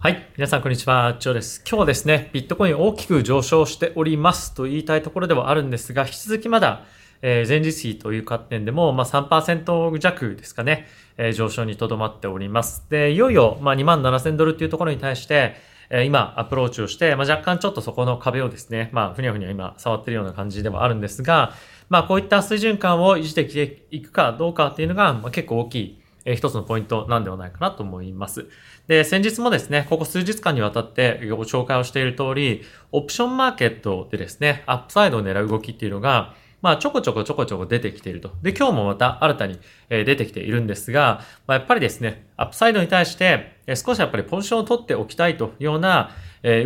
はい。皆さん、こんにちは。ジョーです。今日はですね、ビットコイン大きく上昇しておりますと言いたいところではあるんですが、引き続きまだ、えー、前日比という観点でも、まあ、3%弱ですかね、えー、上昇にとどまっております。で、いよいよ、まあ、2万7000ドルっていうところに対して、えー、今、アプローチをして、まあ、若干ちょっとそこの壁をですね、まあ、ふにゃふにゃ今、触ってるような感じではあるんですが、まあ、こういった水準感を維持できていくかどうかっていうのが、まあ、結構大きいえ一つのポイントなんではないかなと思います。で、先日もですね、ここ数日間にわたってご紹介をしている通り、オプションマーケットでですね、アップサイドを狙う動きっていうのが、まあ、ちょこちょこちょこちょこ出てきていると。で、今日もまた新たに出てきているんですが、まあ、やっぱりですね、アップサイドに対して少しやっぱりポジションを取っておきたいというような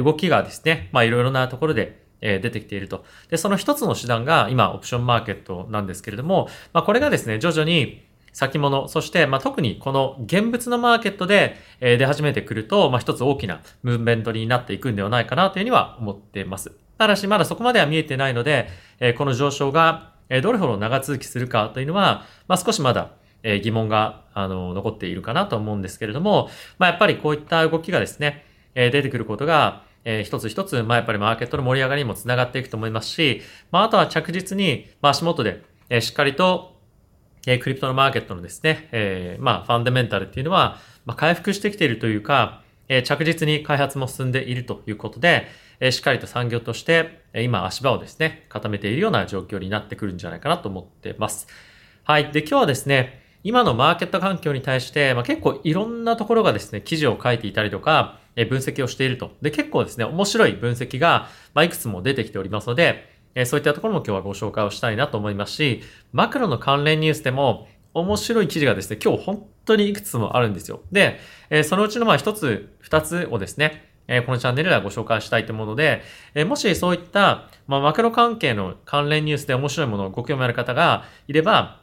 動きがですね、まあ、いろいろなところで出てきていると。で、その一つの手段が今、オプションマーケットなんですけれども、まあ、これがですね、徐々に先物、そして、まあ、特にこの現物のマーケットで、え出始めてくると、まあ、一つ大きなムーブメントになっていくんではないかなというふうには思っています。ただし、まだそこまでは見えてないので、えこの上昇が、えどれほど長続きするかというのは、まあ、少しまだ、え疑問が、あの、残っているかなと思うんですけれども、まあ、やっぱりこういった動きがですね、え出てくることが、えー、一つ一つ、まあ、やっぱりマーケットの盛り上がりにもつながっていくと思いますし、まあ、あとは着実に、まあ、足元で、えー、しっかりと、えクリプトのマーケットのですね、えー、まあ、ファンダメンタルっていうのは、まあ、回復してきているというか、え、着実に開発も進んでいるということで、え、しっかりと産業として、え今足場をですね、固めているような状況になってくるんじゃないかなと思ってます。はい。で、今日はですね、今のマーケット環境に対して、まあ、結構いろんなところがですね、記事を書いていたりとか、え分析をしていると。で、結構ですね、面白い分析が、まあ、いくつも出てきておりますので、えそういったところも今日はご紹介をしたいなと思いますし、マクロの関連ニュースでも面白い記事がですね、今日本当にいくつもあるんですよ。で、えそのうちのまあ一つ、二つをですね、えこのチャンネルではご紹介したいと思うので、えもしそういった、ま、マクロ関係の関連ニュースで面白いものをご興味ある方がいれば、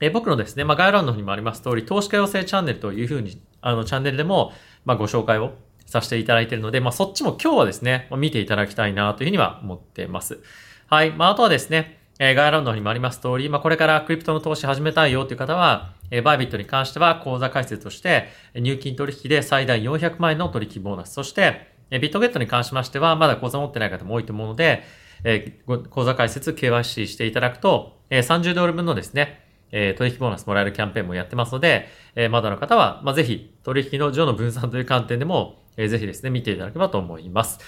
え僕のですね、まあ、概要欄の方にもあります通り、投資家養成チャンネルというふうに、あの、チャンネルでも、まあ、ご紹介をさせていただいているので、まあ、そっちも今日はですね、ま、見ていただきたいなというふうには思っています。はい。まあ、あとはですね、えー、概要欄の方にもあります通り、まあ、これからクリプトの投資始めたいよという方は、え、バイビットに関しては口座開設として、入金取引で最大400万円の取引ボーナス。そして、え、ビットゲットに関しましては、まだ口座持ってない方も多いと思うので、えー、口座開設 KYC していただくと、え、30ドル分のですね、え、取引ボーナスもらえるキャンペーンもやってますので、え、まだの方は、まあ、ぜひ、取引の上の分散という観点でも、えー、ぜひですね、見ていただければと思います。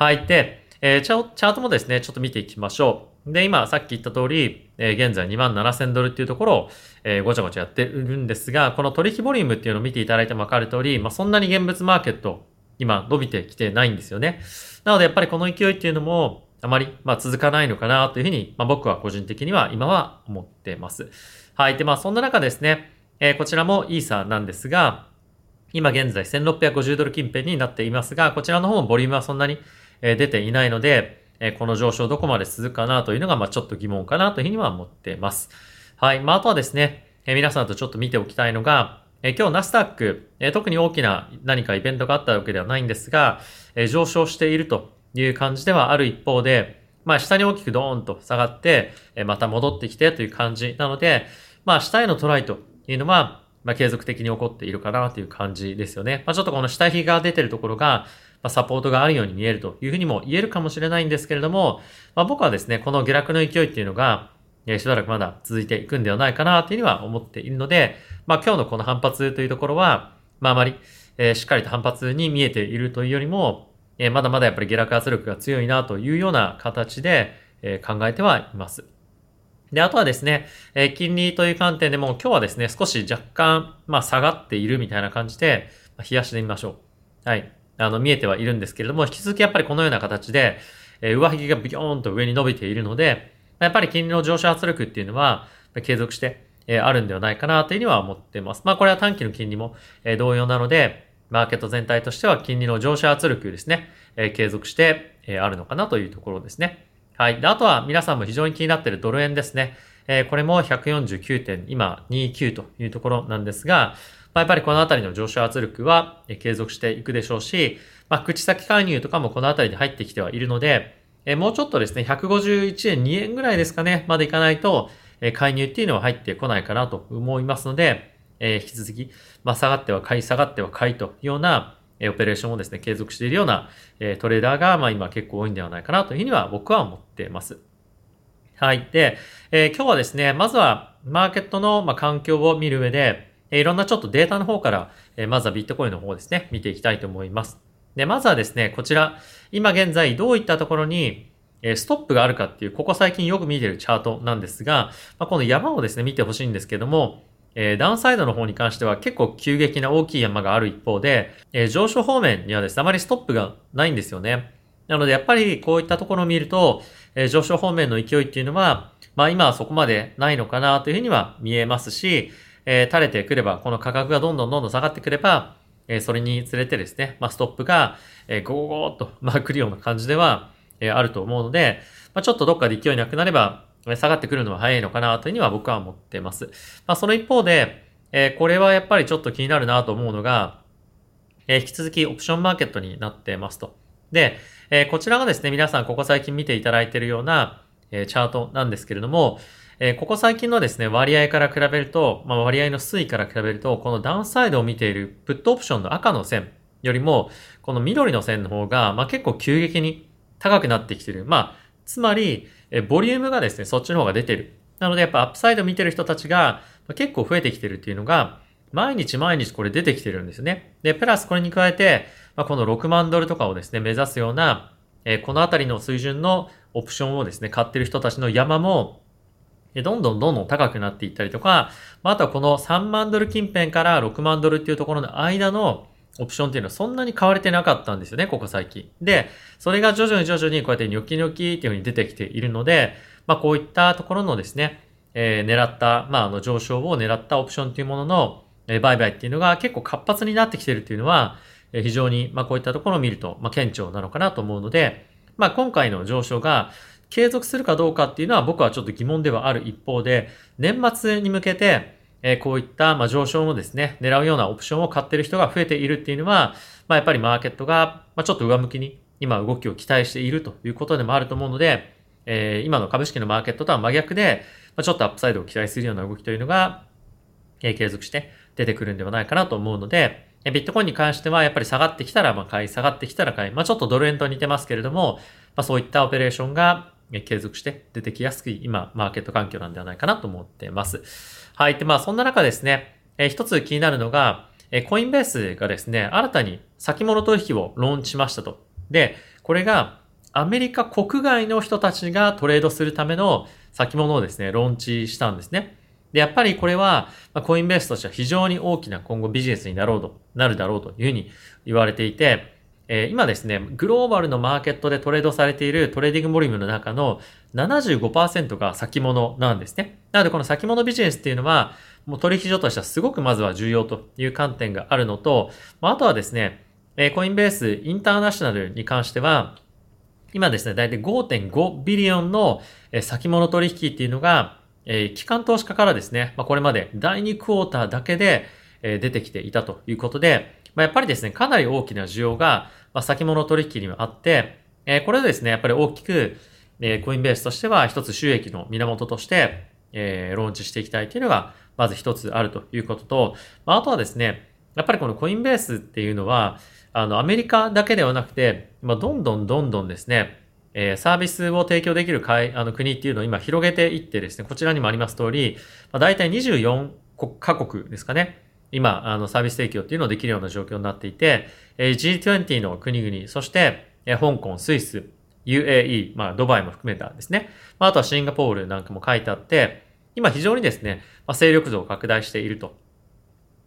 はい。で、えー、チャチャートもですね、ちょっと見ていきましょう。で、今、さっき言った通り、えー、現在2万7000ドルっていうところを、えー、ごちゃごちゃやってるんですが、この取引ボリュームっていうのを見ていただいてもわかる通り、まあ、そんなに現物マーケット、今、伸びてきてないんですよね。なので、やっぱりこの勢いっていうのも、あまり、まあ、続かないのかなというふうに、まあ、僕は個人的には今は思ってます。はい。で、まあ、そんな中ですね、えー、こちらもイーサーなんですが、今現在1650ドル近辺になっていますが、こちらの方もボリュームはそんなにえ出ていないので、えこの上昇どこまで続くかなというのが、まあちょっと疑問かなというふうには思っています。はい。まああとはですね、え皆さんとちょっと見ておきたいのが、え今日ナスダック、え特に大きな何かイベントがあったわけではないんですが、え上昇しているという感じではある一方で、まあ下に大きくドーンと下がって、えまた戻ってきてという感じなので、まあ下へのトライというのは、まあ継続的に起こっているかなという感じですよね。まあちょっとこの下髭が出てるところが、ま、サポートがあるように見えるというふうにも言えるかもしれないんですけれども、まあ、僕はですね、この下落の勢いっていうのが、しばらくまだ続いていくんではないかなというふうには思っているので、まあ、今日のこの反発というところは、まあ、あまり、え、しっかりと反発に見えているというよりも、え、まだまだやっぱり下落圧力が強いなというような形で、え、考えてはいます。で、あとはですね、え、金利という観点でも今日はですね、少し若干、まあ、下がっているみたいな感じで、まあ、冷やしてみましょう。はい。あの、見えてはいるんですけれども、引き続きやっぱりこのような形で、えー、上髭がビヨーンと上に伸びているので、やっぱり金利の上昇圧力っていうのは、継続して、えー、あるんではないかなというには思っています。まあ、これは短期の金利も、えー、同様なので、マーケット全体としては金利の上昇圧力ですね、えー、継続して、えー、あるのかなというところですね。はい。で、あとは皆さんも非常に気になっているドル円ですね。えー、これも149.29というところなんですが、まあ、やっぱりこのあたりの上昇圧力は継続していくでしょうし、まあ、口先介入とかもこのあたりに入ってきてはいるので、えもうちょっとですね、151円、2円ぐらいですかね、までいかないと、え介入っていうのは入ってこないかなと思いますので、え引き続き、まあ、下がっては買い、下がっては買いというような、えオペレーションをですね、継続しているような、えトレーダーが、まあ、今結構多いんではないかなというふうには僕は思っています。はい。で、えー、今日はですね、まずはマーケットの、ま、環境を見る上で、いろんなちょっとデータの方から、え、まずはビットコインの方ですね、見ていきたいと思います。で、まずはですね、こちら、今現在どういったところに、えストップがあるかっていう、ここ最近よく見てるチャートなんですが、ま、この山をですね、見てほしいんですけども、え、ダウンサイドの方に関しては結構急激な大きい山がある一方で、え、上昇方面にはですね、あまりストップがないんですよね。なので、やっぱりこういったところを見ると、え、上昇方面の勢いっていうのは、まあ今はそこまでないのかなというふうには見えますし、え、垂れてくれば、この価格がどんどんどんどん下がってくれば、え、それにつれてですね、まあストップが、えー、ゴーゴーと、まあ来るような感じでは、え、あると思うので、まあちょっとどっかで勢いなくなれば、下がってくるのは早いのかなというには僕は思ってます。まあその一方で、え、これはやっぱりちょっと気になるなと思うのが、え、引き続きオプションマーケットになってますと。で、え、こちらがですね、皆さんここ最近見ていただいているような、えチャートなんですけれども、えここ最近のですね、割合から比べると、まあ、割合の推移から比べると、このダウンサイドを見ているプットオプションの赤の線よりも、この緑の線の方が、まあ、結構急激に高くなってきてる。まあ、つまり、えボリュームがですね、そっちの方が出てる。なのでやっぱアップサイド見てる人たちが、ま結構増えてきてるっていうのが、毎日毎日これ出てきてるんですね。で、プラスこれに加えて、まあ、この6万ドルとかをですね、目指すような、え、このあたりの水準のオプションをですね、買ってる人たちの山も、どんどんどんどん高くなっていったりとか、あ、とはこの3万ドル近辺から6万ドルっていうところの間のオプションっていうのはそんなに買われてなかったんですよね、ここ最近。で、それが徐々に徐々にこうやってニョキニョキっていう風に出てきているので、まあこういったところのですね、えー、狙った、まああの上昇を狙ったオプションっていうものの、売買っていうのが結構活発になってきてるっていうのは、非常に、まあこういったところを見ると、まあ顕著なのかなと思うので、まあ今回の上昇が、継続するかどうかっていうのは僕はちょっと疑問ではある一方で、年末に向けて、えこういった、ま上昇もですね、狙うようなオプションを買ってる人が増えているっていうのは、まあ、やっぱりマーケットが、まちょっと上向きに今動きを期待しているということでもあると思うので、えー、今の株式のマーケットとは真逆で、まちょっとアップサイドを期待するような動きというのが、え継続して出てくるんではないかなと思うので、ビットコインに関してはやっぱり下がってきたらま買い、下がってきたら買い、まあ、ちょっとドル円と似てますけれども、まあ、そういったオペレーションが継続して出てきやすく今、マーケット環境なんではないかなと思ってます。はい。で、まあ、そんな中ですね、えー、一つ気になるのが、えー、コインベースがですね、新たに先物取引をローンチしましたと。で、これがアメリカ国外の人たちがトレードするための先物をですね、ローンチしたんですね。で、やっぱりこれは、ま、コインベースとしては非常に大きな今後ビジネスになろうと、なるだろうというふうに言われていて、え、今ですね、グローバルのマーケットでトレードされているトレーディングボリュームの中の75%が先物なんですね。なのでこの先物ビジネスっていうのは、もう取引所としてはすごくまずは重要という観点があるのと、まあとはですね、え Coinbase International に関しては、今ですね、だいたい5.5 billion の先物取引っていうのが、え機関投資家からですね、ま、これまで第2クォーターだけで、出てきていたということで、ま、やっぱりですね、かなり大きな需要が、まあ、先物取引にはあって、えー、これでですね、やっぱり大きく、えー、コインベースとしては一つ収益の源として、えー、ローンチしていきたいというのが、まず一つあるということと、まあ、あとはですね、やっぱりこのコインベースっていうのは、あの、アメリカだけではなくて、まあ、どんどんどんどんですね、えー、サービスを提供できる会あの国っていうのを今広げていってですね、こちらにもあります通り、まあ、大体24カ国ですかね。今、あの、サービス提供っていうのをできるような状況になっていて、え G20 の国々、そして、え香港、スイス、UAE、まあ、ドバイも含めたんですね。まあ、あとはシンガポールなんかも書いてあって、今非常にですね、まあ、勢力図を拡大していると。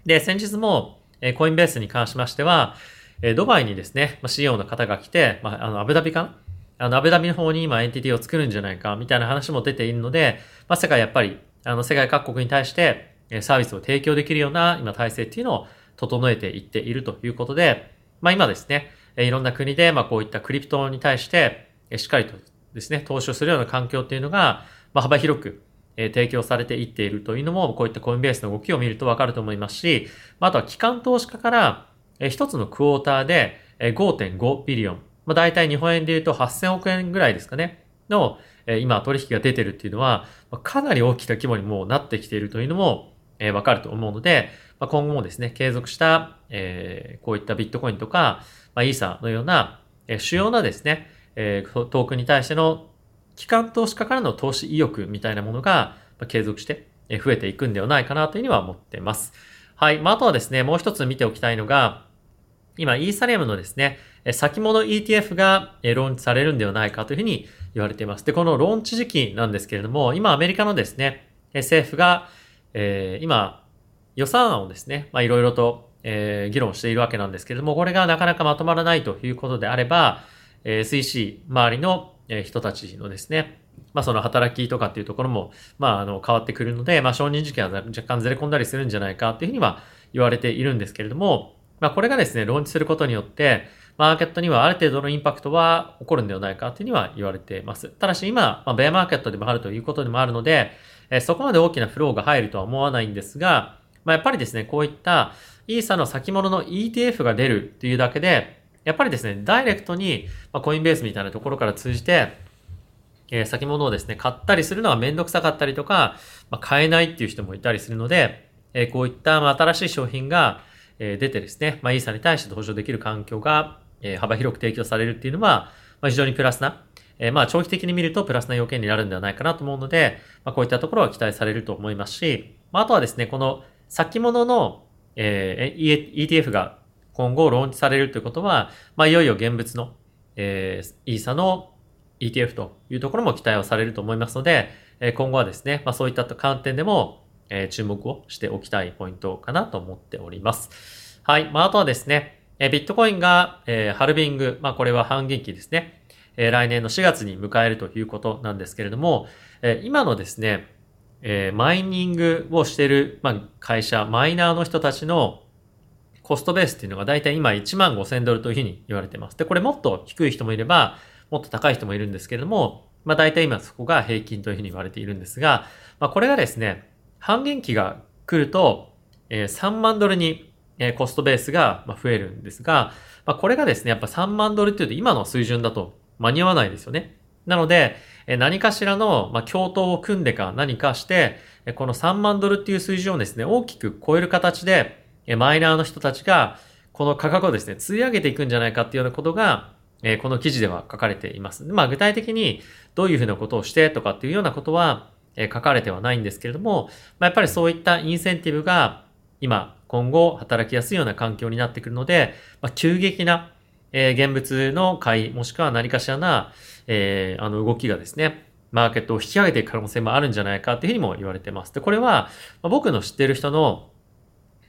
で、先日も、えコインベースに関しましては、えドバイにですね、まあ、CEO の方が来て、まあ、あの、アブダビかな？あの、アブダビの方に今エンティティを作るんじゃないか、みたいな話も出ているので、まあ、世界やっぱり、あの、世界各国に対して、サービスを提供できるような今体制っていうのを整えていっているということで、まあ今ですね、いろんな国でまあこういったクリプトに対してしっかりとですね、投資をするような環境っていうのが、まあ幅広く提供されていっているというのも、こういったコインベースの動きを見るとわかると思いますし、あとは機関投資家から一つのクォーターで5.5ビリオン、まあ大体日本円で言うと8000億円ぐらいですかね、の今取引が出てるっていうのは、かなり大きな規模にもうなってきているというのも、えわかると思うので、まあ今後もですね、継続した、えこういったビットコインとか、まあ、イーサのような、え主要なですね、えトークに対しての機関投資家からの投資意欲みたいなものがま継続して増えていくんではないかなというふうには思っています。はい。まあ、あとはですね、もう一つ見ておきたいのが、今、イーサリアムのですね、先物 ETF がローンチされるんではないかというふうに言われています。で、このローンチ時期なんですけれども、今アメリカのですね、政府が、えー、今、予算案をですね、まあいろいろと、えー、議論しているわけなんですけれども、これがなかなかまとまらないということであれば、えー、推周りの人たちのですね、まあその働きとかっていうところも、まああの変わってくるので、まあ承認時期は若干ずれ込んだりするんじゃないかっていうふうには言われているんですけれども、まあこれがですね、ローンチすることによって、マーケットにはある程度のインパクトは起こるんではないかというふうには言われています。ただし今、まあ、ベアマーケットでもあるということでもあるので、えそこまで大きなフローが入るとは思わないんですが、まあ、やっぱりですね、こういったイーサの先物の ETF が出るっていうだけで、やっぱりですね、ダイレクトに、まコインベースみたいなところから通じて、え先物をですね、買ったりするのがめんどくさかったりとか、まあ、買えないっていう人もいたりするので、えこういった新しい商品が、え出てですね、まあ、イーサに対して登場できる環境が、え幅広く提供されるっていうのは、まあ、非常にプラスな、えまあ長期的に見るとプラスな要件になるんではないかなと思うので、まあ、こういったところは期待されると思いますし、まあ、あとはですね、この先物の、えー、ETF が今後ローンチされるということは、まあ、いよいよ現物の、えー、イーサの ETF というところも期待をされると思いますので、え、今後はですね、まあ、そういった観点でも、え、注目をしておきたいポイントかなと思っております。はい。まあ、あとはですね、えビットコインが、えー、ハルビング、まあこれは半減期ですね。え、来年の4月に迎えるということなんですけれども、え、今のですね、え、マイニングをしている、ま、会社、マイナーの人たちのコストベースっていうのが大体今1万5千ドルというふうに言われてます。で、これもっと低い人もいれば、もっと高い人もいるんですけれども、まあ大体今そこが平均というふうに言われているんですが、まあこれがですね、半減期が来ると、え、3万ドルにえコストベースが増えるんですが、まあ、これがですね、やっぱ3万ドルっていうと今の水準だと間に合わないですよね。なので、何かしらの、ま共闘を組んでか何かして、この3万ドルっていう水準をですね、大きく超える形で、マイナーの人たちが、この価格をですね、釣り上げていくんじゃないかっていうようなことが、この記事では書かれています。まあ、具体的にどういうふうなことをしてとかっていうようなことは、書かれてはないんですけれども、まあ、やっぱりそういったインセンティブが今、今後働きやすいような環境になってくるので、まあ、急激な、えー、現物の買い、もしくは何かしらな、えー、あの動きがですね、マーケットを引き上げていく可能性もあるんじゃないかっていうふうにも言われてます。で、これは、ま、僕の知ってる人の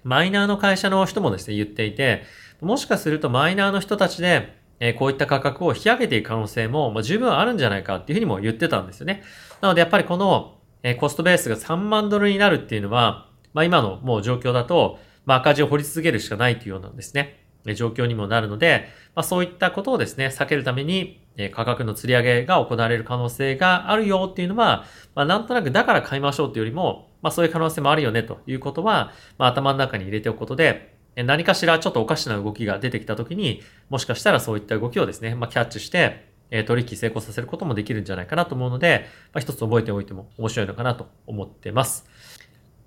マイナーの会社の人もですね、言っていて、もしかするとマイナーの人たちで、え、こういった価格を引き上げていく可能性も、ま、十分あるんじゃないかっていうふうにも言ってたんですよね。なのでやっぱりこの、え、コストベースが3万ドルになるっていうのは、まあ今のもう状況だと、まあ、赤字を掘り続けるしかないというようなんですね、状況にもなるので、まあ、そういったことをですね、避けるために、価格の釣り上げが行われる可能性があるよっていうのは、まあ、なんとなくだから買いましょうっていうよりも、まあ、そういう可能性もあるよねということは、まあ、頭の中に入れておくことで、何かしらちょっとおかしな動きが出てきたときに、もしかしたらそういった動きをですね、まあ、キャッチして、取引成功させることもできるんじゃないかなと思うので、まあ、一つ覚えておいても面白いのかなと思ってます。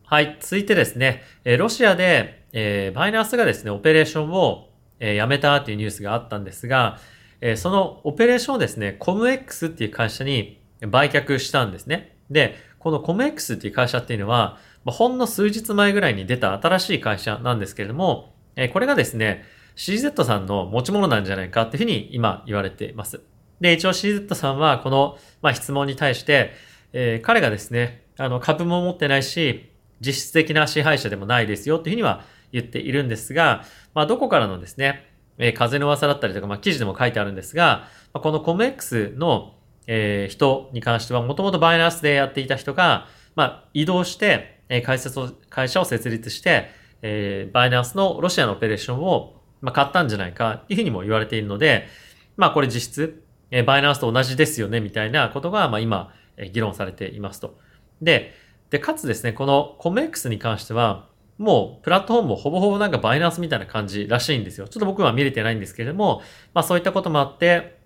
はい。続いてですね、ロシアで、えー、バイナンスがですね、オペレーションを、えー、やめたっていうニュースがあったんですが、えー、そのオペレーションをですね、コム X っていう会社に売却したんですね。で、このコム X っていう会社っていうのは、まあ、ほんの数日前ぐらいに出た新しい会社なんですけれども、えー、これがですね、CZ さんの持ち物なんじゃないかっていうふうに今言われています。で、一応 CZ さんはこの、まあ、質問に対して、えー、彼がですね、あの、株も持ってないし、実質的な支配者でもないですよっていうふうには言っているんですが、まあ、どこからのですね、えー、風の噂だったりとか、まあ、記事でも書いてあるんですが、まあ、このコム X の、えー、人に関しては、もともとバイナンスでやっていた人が、まあ、移動して、えー、会社を、会社を設立して、えー、バイナンスのロシアのオペレーションを、まあ、買ったんじゃないか、っていうふうにも言われているので、まあ、これ実質、えー、バイナンスと同じですよね、みたいなことが、まあ、今、え、議論されていますと。で、で、かつですね、このコム X に関しては、もうプラットフォームもほぼほぼなんかバイナンスみたいな感じらしいんですよ。ちょっと僕は見れてないんですけれども、まあそういったこともあって、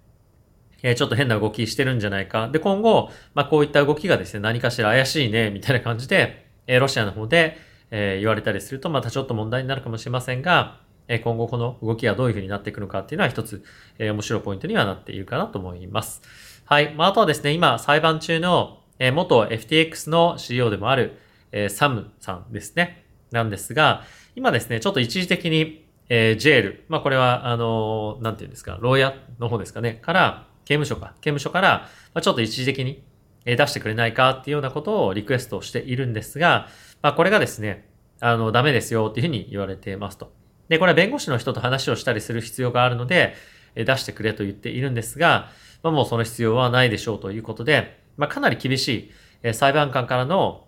えちょっと変な動きしてるんじゃないか。で、今後、まあ、こういった動きがですね、何かしら怪しいね、みたいな感じで、えロシアの方で、え言われたりすると、またちょっと問題になるかもしれませんが、え今後この動きがどういう風になっていくのかっていうのは一つ、え面白いポイントにはなっているかなと思います。はい。まあ、あとはですね、今裁判中の、え元 FTX の CEO でもある、えサムさんですね。なんですが、今ですね、ちょっと一時的に、えー、ジェール、まあこれは、あのー、なんていうんですか、牢屋の方ですかね、から、刑務所か、刑務所から、まあ、ちょっと一時的に、え出してくれないかっていうようなことをリクエストしているんですが、まあこれがですね、あの、ダメですよっていうふうに言われていますと。で、これは弁護士の人と話をしたりする必要があるので、え出してくれと言っているんですが、まあもうその必要はないでしょうということで、まあかなり厳しい、え裁判官からの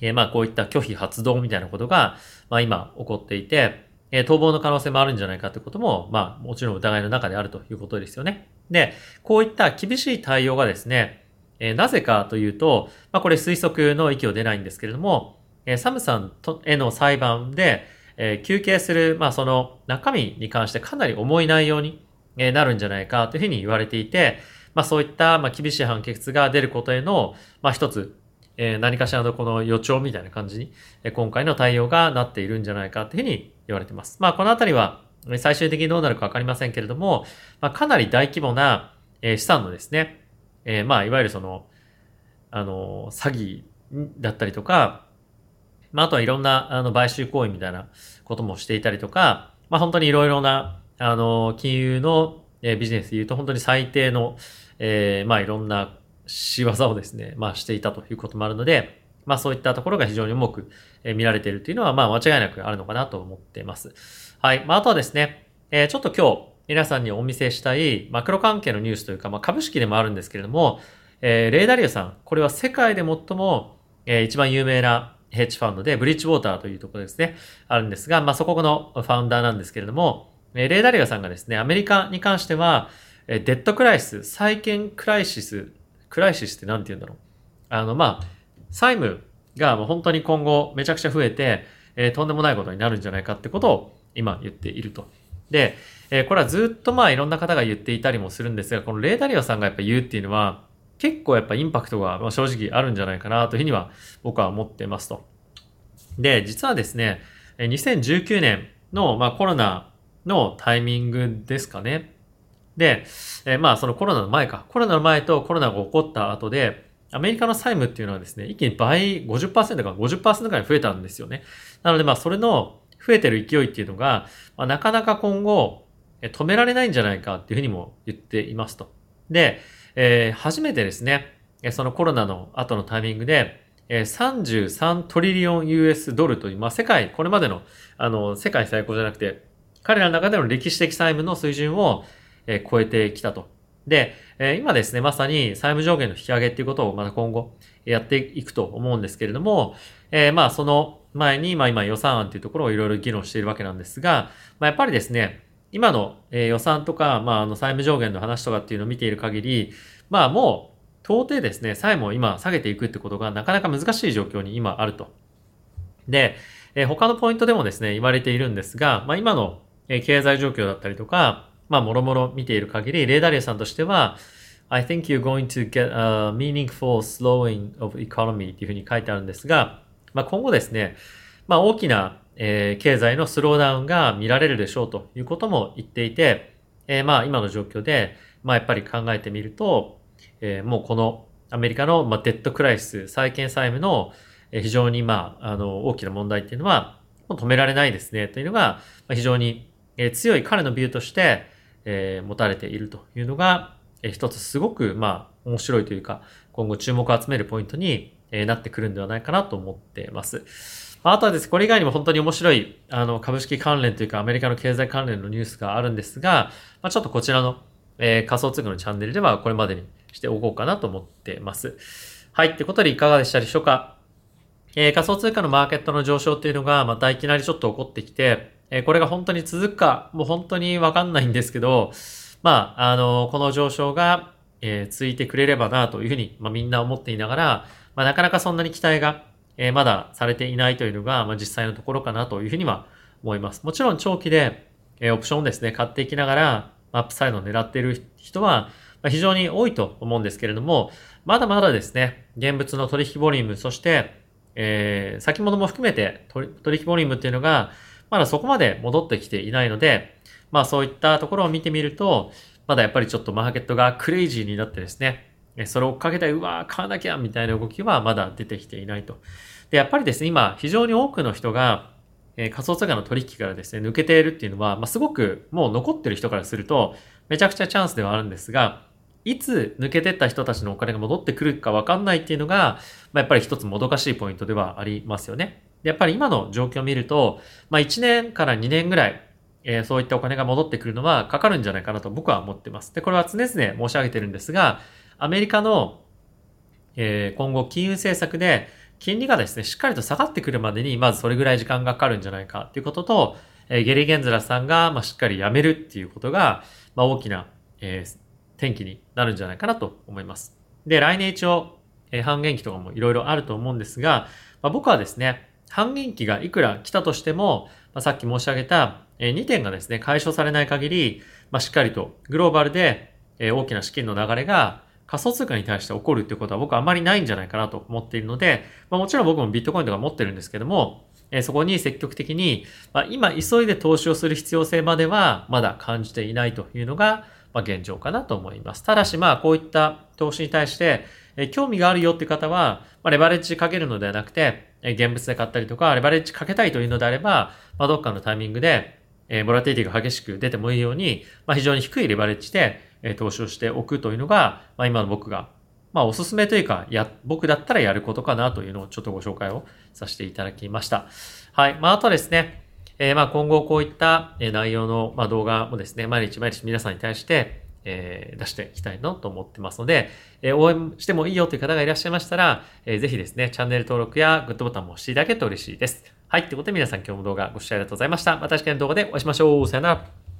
えまあこういった拒否発動みたいなことが、まあ今起こっていて、え逃亡の可能性もあるんじゃないかということも、まあもちろん疑いの中であるということですよね。で、こういった厳しい対応がですね、えなぜかというと、まあこれ推測の域を出ないんですけれども、えサムさんとへの裁判で、え休憩する、まあその中身に関してかなり重い内容になるんじゃないかというふうに言われていて、まあそういったまあ厳しい判決が出ることへの、まあ一つえ何かしらのこの予兆みたいな感じに、え今回の対応がなっているんじゃないかっていうふうに言われてます。まあ、このあたりは、最終的にどうなるかわかりませんけれども、まあ、かなり大規模な、え資産のですね、えまあ、いわゆるその、あの、詐欺だったりとか、まあ、あとはいろんな、あの、買収行為みたいなこともしていたりとか、まあ、本当にいろいろな、あの、金融の、えビジネスで言うと本当に最低の、えー、まあ、いろんな仕業をですね、まあしていたということもあるので、まあそういったところが非常に重く見られているというのは、まあ間違いなくあるのかなと思っています。はい。まああとはですね、えー、ちょっと今日皆さんにお見せしたいマクロ関係のニュースというか、まあ株式でもあるんですけれども、えー、レイダリオさん、これは世界で最も、えー、一番有名なヘッジファンドで、ブリッジウォーターというところですね、あるんですが、まあそこのファウンダーなんですけれども、えー、レイダリオさんがですね、アメリカに関しては、えデッドクライシス、債券クライシスクライシスって何て言うんだろう。あの、まあ、債務がもう本当に今後めちゃくちゃ増えて、えー、とんでもないことになるんじゃないかってことを今言っていると。で、えー、これはずっとまあいろんな方が言っていたりもするんですが、このレーダリオさんがやっぱ言うっていうのは、結構やっぱインパクトが正直あるんじゃないかなというふうには僕は思ってますと。で、実はですね、2019年のまあコロナのタイミングですかね。で、えー、まあそのコロナの前か。コロナの前とコロナが起こった後で、アメリカの債務っていうのはですね、一気に倍50%から50%ぐらい増えたんですよね。なのでまあそれの増えてる勢いっていうのが、まあ、なかなか今後、止められないんじゃないかっていうふうにも言っていますと。で、えー、初めてですね、そのコロナの後のタイミングで、33トリリオン US ドルという、まあ、世界、これまでの、あの、世界最高じゃなくて、彼らの中での歴史的債務の水準を、え超えてきたと。で、え今ですね、まさに債務上限の引き上げっていうことをまた今後やっていくと思うんですけれども、え、まあその前に、まあ今予算案っていうところをいろいろ議論しているわけなんですが、まあやっぱりですね、今の予算とか、まああの債務上限の話とかっていうのを見ている限り、まあもう到底ですね、債務を今下げていくってことがなかなか難しい状況に今あると。で、え他のポイントでもですね、言われているんですが、まあ今の経済状況だったりとか、まあ、もろもろ見ている限り、レーダリアさんとしては、I think you're going to get a meaningful slowing of economy っていうふうに書いてあるんですが、まあ、今後ですね、まあ、大きな、えー、経済のスローダウンが見られるでしょうということも言っていて、えー、まあ、今の状況で、まあ、やっぱり考えてみると、えー、もうこのアメリカの、まあ、デッドクライス、債券債務の、非常に、まあ、あの、大きな問題っていうのは、もう止められないですね、というのが、非常に、強い彼のビューとして、えー、持たれているというのが、えー、一つすごく、まあ、面白いというか、今後注目を集めるポイントに、えー、なってくるんではないかなと思っています。あとはですね、これ以外にも本当に面白い、あの、株式関連というか、アメリカの経済関連のニュースがあるんですが、まあ、ちょっとこちらの、えー、仮想通貨のチャンネルではこれまでにしておこうかなと思っています。はい。ってことでいかがでしたでしょうか？えー、仮想通貨のマーケットの上昇っていうのが、またいきなりちょっと起こってきて、えこれが本当に続くか、もう本当にわかんないんですけど、まあ、あの、この上昇が、えー、続いてくれればなというふうに、まあ、みんな思っていながら、まあ、なかなかそんなに期待が、え、まだされていないというのが、まあ、実際のところかなというふうには思います。もちろん長期で、え、オプションをですね、買っていきながら、アップサイドを狙っている人は、まあ、非常に多いと思うんですけれども、まだまだですね、現物の取引ボリューム、そして、えー、先物も含めて取引ボリュームっていうのが、まだそこまで戻ってきていないので、まあそういったところを見てみると、まだやっぱりちょっとマーケットがクレイジーになってですね、それを追っかけたい、うわー、買わなきゃみたいな動きはまだ出てきていないと。で、やっぱりですね、今、非常に多くの人が、え、仮想通貨の取引からですね、抜けているっていうのは、まあ、すごくもう残ってる人からすると、めちゃくちゃチャンスではあるんですが、いつ抜けてった人たちのお金が戻ってくるかわかんないっていうのが、まあ、やっぱり一つもどかしいポイントではありますよね。でやっぱり今の状況を見ると、まあ、1年から2年ぐらい、えー、そういったお金が戻ってくるのはかかるんじゃないかなと僕は思ってます。で、これは常々申し上げてるんですが、アメリカの、えー、今後金融政策で金利がですね、しっかりと下がってくるまでに、まずそれぐらい時間がかかるんじゃないかっていうことと、えー、ゲリー・ゲンズラさんが、まあ、しっかり辞めるっていうことが、まあ、大きな、えー、転機になるんじゃないかなと思います。で、来年一応、えー、半減期とかもいろいろあると思うんですが、まあ、僕はですね、半減期がいくら来たとしても、まあ、さっき申し上げた、え、2点がですね、解消されない限り、まあ、しっかりとグローバルで、え、大きな資金の流れが仮想通貨に対して起こるっていうことは僕はあまりないんじゃないかなと思っているので、まあ、もちろん僕もビットコインとか持ってるんですけども、え、そこに積極的に、まあ、今急いで投資をする必要性まではまだ感じていないというのが、ま、現状かなと思います。ただしまあこういった投資に対して、え、興味があるよって方は、まあ、レバレッジかけるのではなくて、現物で買ったりとか、レバレッジかけたいというのであれば、まあ、どっかのタイミングで、えー、ボラティティが激しく出てもいいように、まあ、非常に低いレバレッジで、えー、投資をしておくというのが、まあ、今の僕がまあおすすめというか、や、僕だったらやることかなというのをちょっとご紹介をさせていただきました。はい。まああとですね、えー、まあ今後こういった内容の、まあ、動画もですね、毎日毎日皆さんに対して、えー、出していきたいなと思ってますので、えー、応援してもいいよという方がいらっしゃいましたら、えー、ぜひですね、チャンネル登録やグッドボタンも押していただけると嬉しいです。はい。ということで皆さん今日も動画ご視聴ありがとうございました。また次回の動画でお会いしましょう。さよなら。